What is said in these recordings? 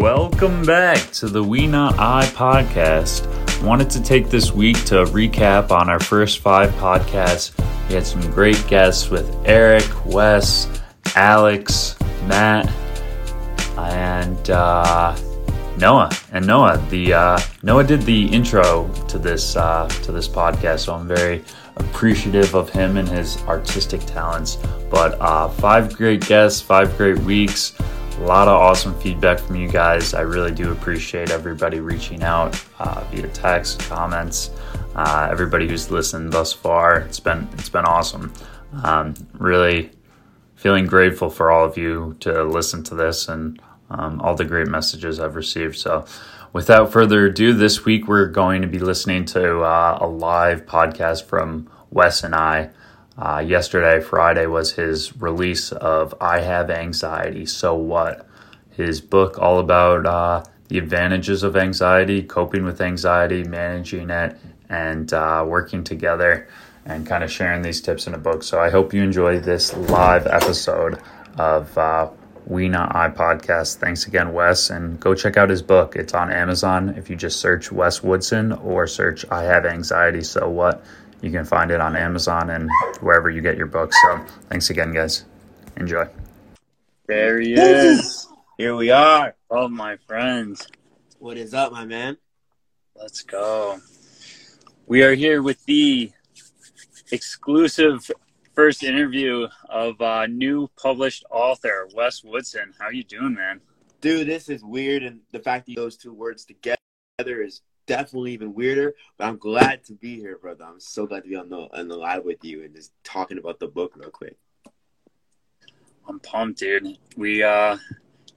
Welcome back to the We Not I podcast. Wanted to take this week to recap on our first five podcasts. We had some great guests with Eric, Wes, Alex, Matt, and uh, Noah. And Noah, the uh, Noah did the intro to this uh, to this podcast, so I'm very appreciative of him and his artistic talents. But uh, five great guests, five great weeks a lot of awesome feedback from you guys. I really do appreciate everybody reaching out uh, via text, comments, uh, everybody who's listened thus far. It's been it's been awesome. Um, really feeling grateful for all of you to listen to this and um, all the great messages I've received. So, without further ado, this week we're going to be listening to uh, a live podcast from Wes and I. Uh, yesterday, Friday, was his release of I Have Anxiety, So What? His book, all about uh, the advantages of anxiety, coping with anxiety, managing it, and uh, working together and kind of sharing these tips in a book. So I hope you enjoy this live episode of uh, We Not I podcast. Thanks again, Wes, and go check out his book. It's on Amazon if you just search Wes Woodson or search I Have Anxiety, So What? You can find it on Amazon and wherever you get your books. So thanks again, guys. Enjoy. There he is. Here we are. Oh, my friends. What is up, my man? Let's go. We are here with the exclusive first interview of uh, new published author Wes Woodson. How you doing, man? Dude, this is weird, and the fact that those two words together is definitely even weirder. But I'm glad to be here, brother. I'm so glad to be on the on the live with you and just talking about the book real quick. I'm pumped, dude. We uh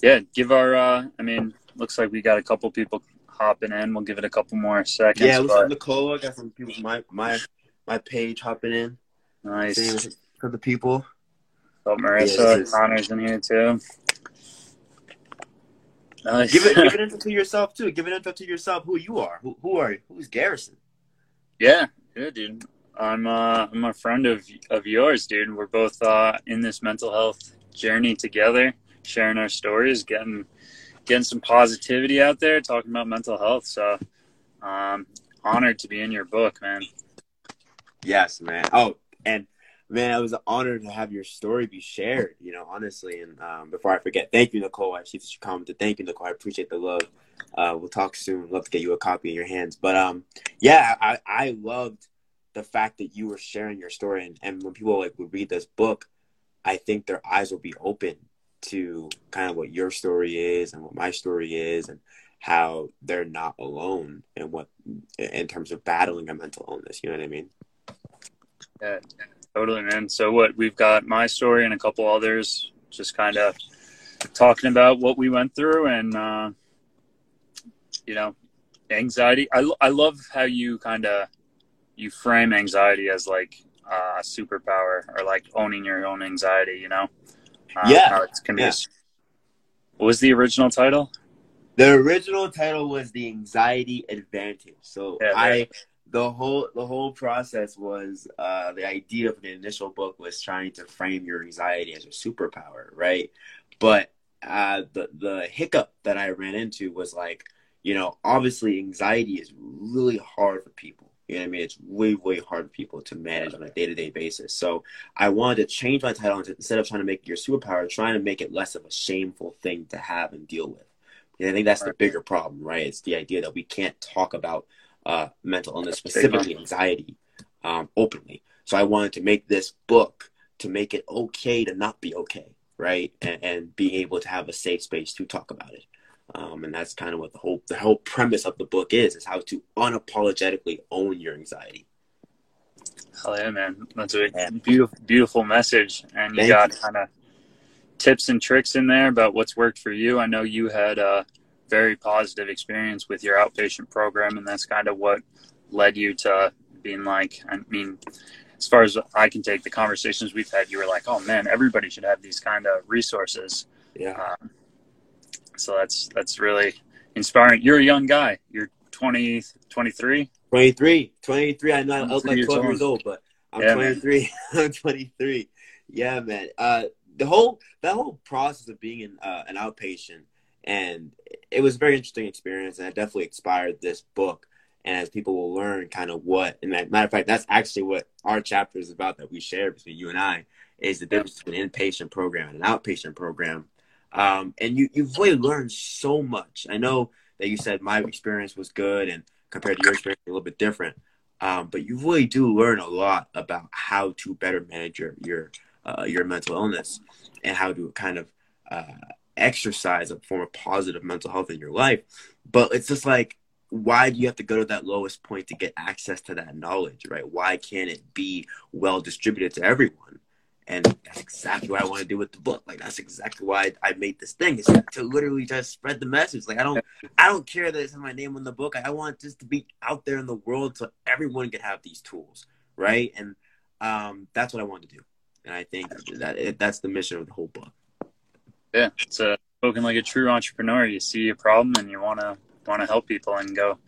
yeah, give our uh I mean, looks like we got a couple people hopping in. We'll give it a couple more seconds. Yeah, looks like Nicole. I got some people my my my page hopping in. Nice for the people. Oh, Marissa, yeah, Connor's in here too. Nice. Give it, give it intro to yourself too. Give it intro to yourself. Who you are? Who, who are you? Who's Garrison? Yeah, yeah, dude. I'm uh, I'm a friend of of yours, dude. We're both uh, in this mental health journey together, sharing our stories, getting getting some positivity out there, talking about mental health. So, um, honored to be in your book, man. Yes, man. Oh, and man, it was an honor to have your story be shared. You know, honestly. And um, before I forget, thank you, Nicole. I see that you commented. Thank you, Nicole. I appreciate the love. Uh, we'll talk soon. Love to get you a copy in your hands. But um, yeah, I I loved the fact that you were sharing your story, and, and when people like would read this book, I think their eyes will be open to kind of what your story is and what my story is, and how they're not alone in what in terms of battling a mental illness. You know what I mean? Yeah. Totally, man. So what we've got my story and a couple others, just kind of talking about what we went through and uh, you know anxiety. I I love how you kind of you frame anxiety as like a superpower or like owning your own anxiety. You know, uh, yeah, it can be. Yeah. what was the original title? The original title was the anxiety advantage. So yeah, I the whole the whole process was uh, the idea of the initial book was trying to frame your anxiety as a superpower, right? But uh, the the hiccup that I ran into was like, you know, obviously anxiety is really hard for people. You know what I mean? It's way way hard for people to manage on a day to day basis. So I wanted to change my title instead of trying to make it your superpower, trying to make it less of a shameful thing to have and deal with. And I think that's the bigger problem, right? It's the idea that we can't talk about uh, mental illness, specifically anxiety, um, openly. So I wanted to make this book to make it okay to not be okay, right? And, and being able to have a safe space to talk about it. Um, and that's kind of what the whole the whole premise of the book is: is how to unapologetically own your anxiety. Hell yeah, man! That's a beautiful, beautiful message, and you Thank got kind of tips and tricks in there about what's worked for you. I know you had uh, very positive experience with your outpatient program, and that's kind of what led you to being like, I mean, as far as I can take the conversations we've had, you were like, oh man, everybody should have these kind of resources. Yeah. Um, so that's that's really inspiring. You're a young guy. You're 20, 23? 23. 23. I know I was like 12 years old, but I'm yeah, 23. I'm 23. Yeah, man. Uh, the whole that whole process of being an uh, an outpatient and it was a very interesting experience, and it definitely inspired this book. And as people will learn, kind of what, and that matter of fact, that's actually what our chapter is about that we share between you and I is the difference between an inpatient program and an outpatient program. Um, and you you've really learned so much. I know that you said my experience was good, and compared to your experience, a little bit different. Um, but you really do learn a lot about how to better manage your your uh, your mental illness and how to kind of uh, exercise a form of positive mental health in your life. But it's just like, why do you have to go to that lowest point to get access to that knowledge, right? Why can't it be well distributed to everyone? And that's exactly what I want to do with the book. Like that's exactly why I, made this thing is to literally just spread the message. Like I don't, I don't care that it's in my name on the book. I want this to be out there in the world so everyone can have these tools, right? And um, that's what I want to do. And I think that that's the mission of the whole book. Yeah, it's uh, spoken like a true entrepreneur. You see a problem and you want to want to help people and go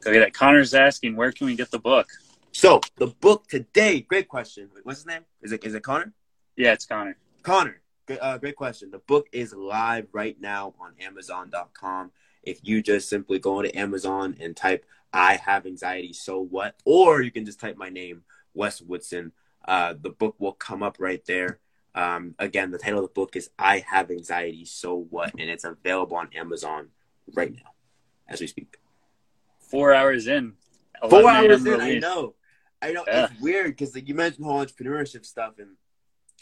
go get it. Connor's asking, where can we get the book? So the book today, great question. What's his name? Is it is it Connor? Yeah, it's Connor. Connor, great, uh, great question. The book is live right now on Amazon.com. If you just simply go into Amazon and type "I have anxiety, so what," or you can just type my name, Wes Woodson. Uh, the book will come up right there. Um, again, the title of the book is "I Have Anxiety, So What," and it's available on Amazon right now as we speak. Four hours in. Four hours in. I know. I know. Yeah. It's weird because like, you mentioned whole entrepreneurship stuff, and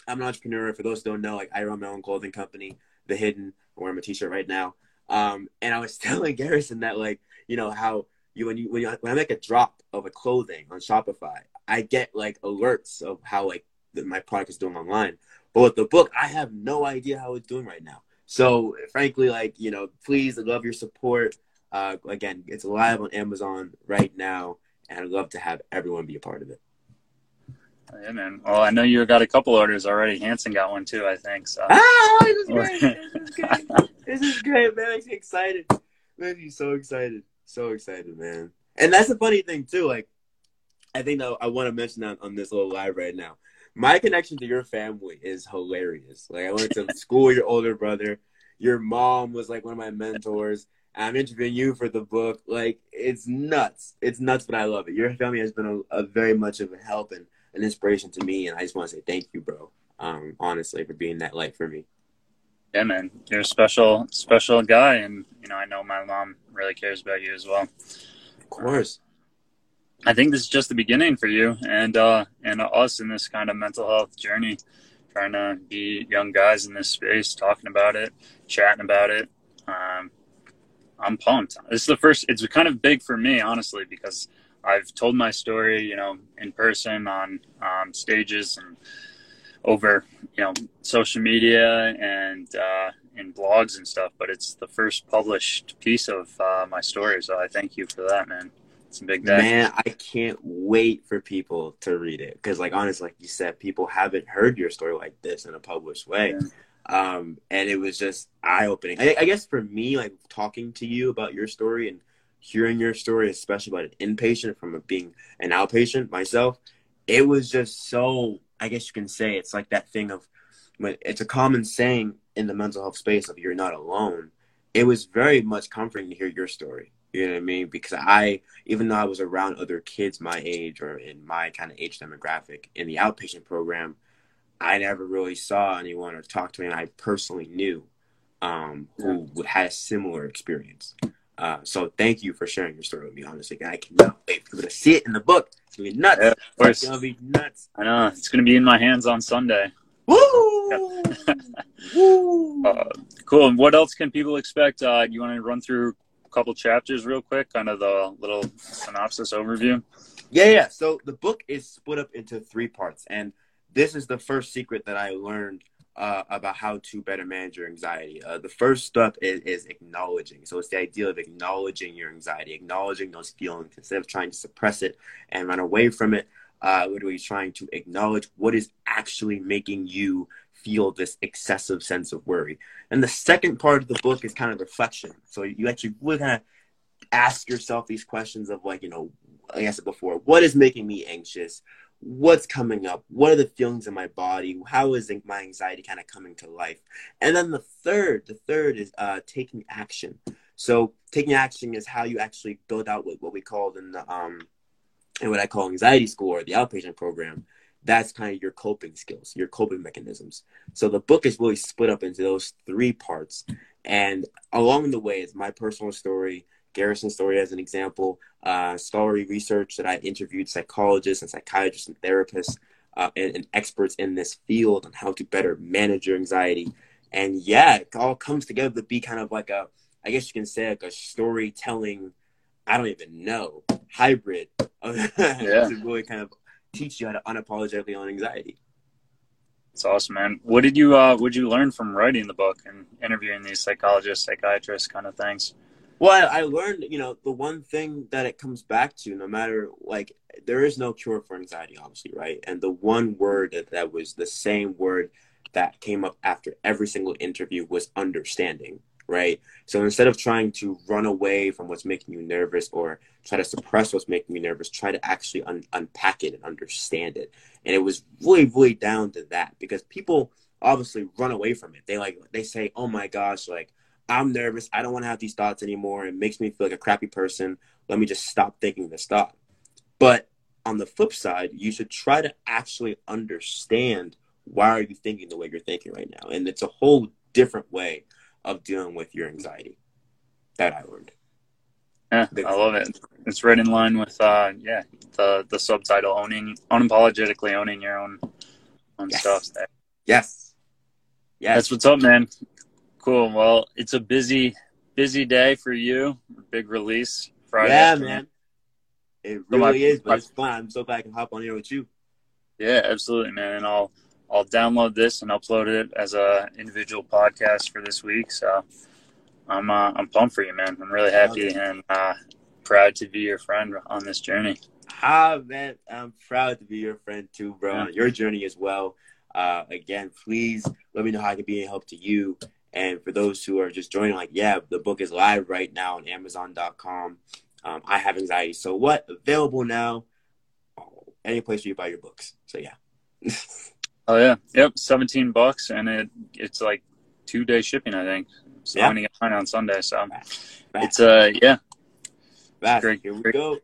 I'm an entrepreneur. For those who don't know, like I run my own clothing company, The Hidden. I'm wearing my t-shirt right now. Um, and I was telling Garrison that like, you know, how you when you when you when I make a drop of a clothing on Shopify, I get like alerts of how like the, my product is doing online. But with the book, I have no idea how it's doing right now. So frankly, like, you know, please I love your support. Uh, again, it's live on Amazon right now, and I'd love to have everyone be a part of it. Yeah, man. Well, I know you got a couple orders already. Hanson got one too, I think. So. Ah, this is great. this is great. this is great, man. I'm excited. Man, you so excited. So excited, man. And that's the funny thing too. Like, I think that I want to mention that on this little live right now. My connection to your family is hilarious. Like, I went to school with your older brother. Your mom was like one of my mentors. I'm interviewing you for the book. Like, it's nuts. It's nuts, but I love it. Your family has been a, a very much of a help and an inspiration to me, and I just want to say thank you, bro. Um, honestly, for being that light for me. Yeah, man, you're a special, special guy, and you know I know my mom really cares about you as well. Of course. I think this is just the beginning for you and uh, and us in this kind of mental health journey, trying to be young guys in this space, talking about it, chatting about it. Um, I'm pumped. This is the first. It's kind of big for me, honestly, because I've told my story, you know, in person on um, stages and over, you know, social media and uh, in blogs and stuff. But it's the first published piece of uh, my story, so I thank you for that, man. It's a big day. Man, I can't wait for people to read it because, like, honestly, like you said, people haven't heard your story like this in a published way. Yeah. Um, and it was just eye opening. I, I guess for me, like talking to you about your story and hearing your story, especially about an inpatient from being an outpatient myself, it was just so. I guess you can say it's like that thing of, it's a common saying in the mental health space of you're not alone. It was very much comforting to hear your story. You know what I mean? Because I, even though I was around other kids my age or in my kind of age demographic in the outpatient program, I never really saw anyone or talked to anyone I personally knew um, who had a similar experience. Uh, so thank you for sharing your story with me, honestly. I cannot wait for people to see it in the book. It's gonna be nuts. Yeah, of course. It's gonna be nuts. I know. It's gonna be in my hands on Sunday. Woo! Woo! Uh, cool. And what else can people expect? Uh, you want to run through couple chapters real quick, kind of the little synopsis overview? Yeah, yeah. So the book is split up into three parts, and this is the first secret that I learned uh, about how to better manage your anxiety. Uh, the first step is, is, acknowledging. So it's the idea of acknowledging your anxiety, acknowledging those feelings instead of trying to suppress it and run away from it. Uh, literally trying to acknowledge what is actually making you feel this excessive sense of worry. And the second part of the book is kind of reflection. So you actually really kind of ask yourself these questions of like, you know, I said before, what is making me anxious? what's coming up what are the feelings in my body how is my anxiety kind of coming to life and then the third the third is uh, taking action So taking action is how you actually build out what, what we call in the um and what I call anxiety score, the outpatient program. That's kind of your coping skills, your coping mechanisms. So the book is really split up into those three parts. And along the way, it's my personal story, Garrison's story as an example, uh, scholarly research that I interviewed psychologists and psychiatrists and therapists uh, and, and experts in this field on how to better manage your anxiety. And yeah, it all comes together to be kind of like a, I guess you can say like a storytelling, I don't even know, hybrid yeah. to really kind of teach you how to unapologetically own anxiety. It's awesome, man. What did you uh what did you learn from writing the book and interviewing these psychologists, psychiatrists kind of things? Well, I learned, you know, the one thing that it comes back to, no matter like, there is no cure for anxiety, obviously, right? And the one word that, that was the same word that came up after every single interview was understanding, right? So instead of trying to run away from what's making you nervous or try to suppress what's making you nervous, try to actually un- unpack it and understand it. And it was really, really down to that because people obviously run away from it. They like, they say, oh my gosh, like, I'm nervous. I don't want to have these thoughts anymore. It makes me feel like a crappy person. Let me just stop thinking this thought. But on the flip side, you should try to actually understand why are you thinking the way you're thinking right now. And it's a whole different way of dealing with your anxiety that I learned. Yeah, I love it. It's right in line with uh yeah, the the subtitle owning unapologetically owning your own own yes. stuff. Yes. Yes. That's what's up, man. Cool. Well, it's a busy, busy day for you. Big release Friday. Yeah, afternoon. man. It really so my, is, but my, it's fun. I'm so glad I can hop on here with you. Yeah, absolutely, man. And I'll I'll download this and upload it as a individual podcast for this week. So I'm uh, I'm pumped for you, man. I'm really happy okay. and uh, proud to be your friend on this journey. Ah, man, I'm proud to be your friend too, bro. Yeah. On your journey as well. Uh, again, please let me know how I can be a help to you and for those who are just joining, like, yeah, the book is live right now on Amazon.com. Um, I have anxiety. So what? Available now. any place where you buy your books. So yeah. oh yeah, yep, seventeen bucks, and it it's like two day shipping, I think. So yeah. I'm gonna get mine on Sunday. So. Back. it's uh yeah. Back. Great. Here we great. go.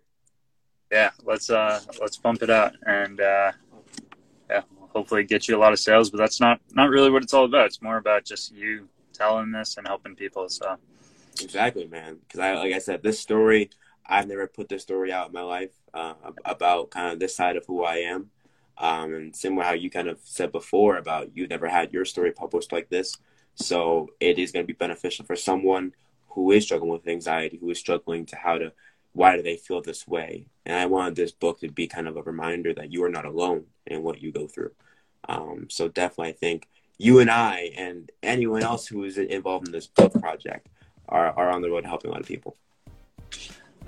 Yeah, let's uh let's pump it out and uh yeah, hopefully get you a lot of sales. But that's not not really what it's all about. It's more about just you telling this and helping people. So exactly, man. Because I, like I said, this story, I've never put this story out in my life uh, about kind of this side of who I am. Um, and similar how you kind of said before about you never had your story published like this. So it is going to be beneficial for someone who is struggling with anxiety, who is struggling to how to, why do they feel this way? And I wanted this book to be kind of a reminder that you are not alone in what you go through. Um, so definitely, I think you and I and anyone else who is involved in this book project are, are on the road helping a lot of people.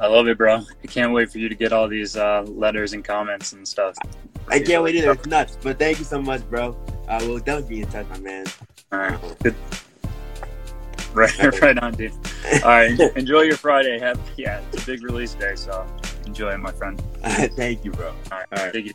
I love it, bro. I can't wait for you to get all these uh, letters and comments and stuff. I can't wait either. It's nuts. But thank you so much, bro. Uh, we'll definitely be in touch, my man. All right. Good. Right, right on, dude. All right. Enjoy your Friday. Have yeah, it's a big release day, so enjoy it, my friend. thank you, bro. All right. All right.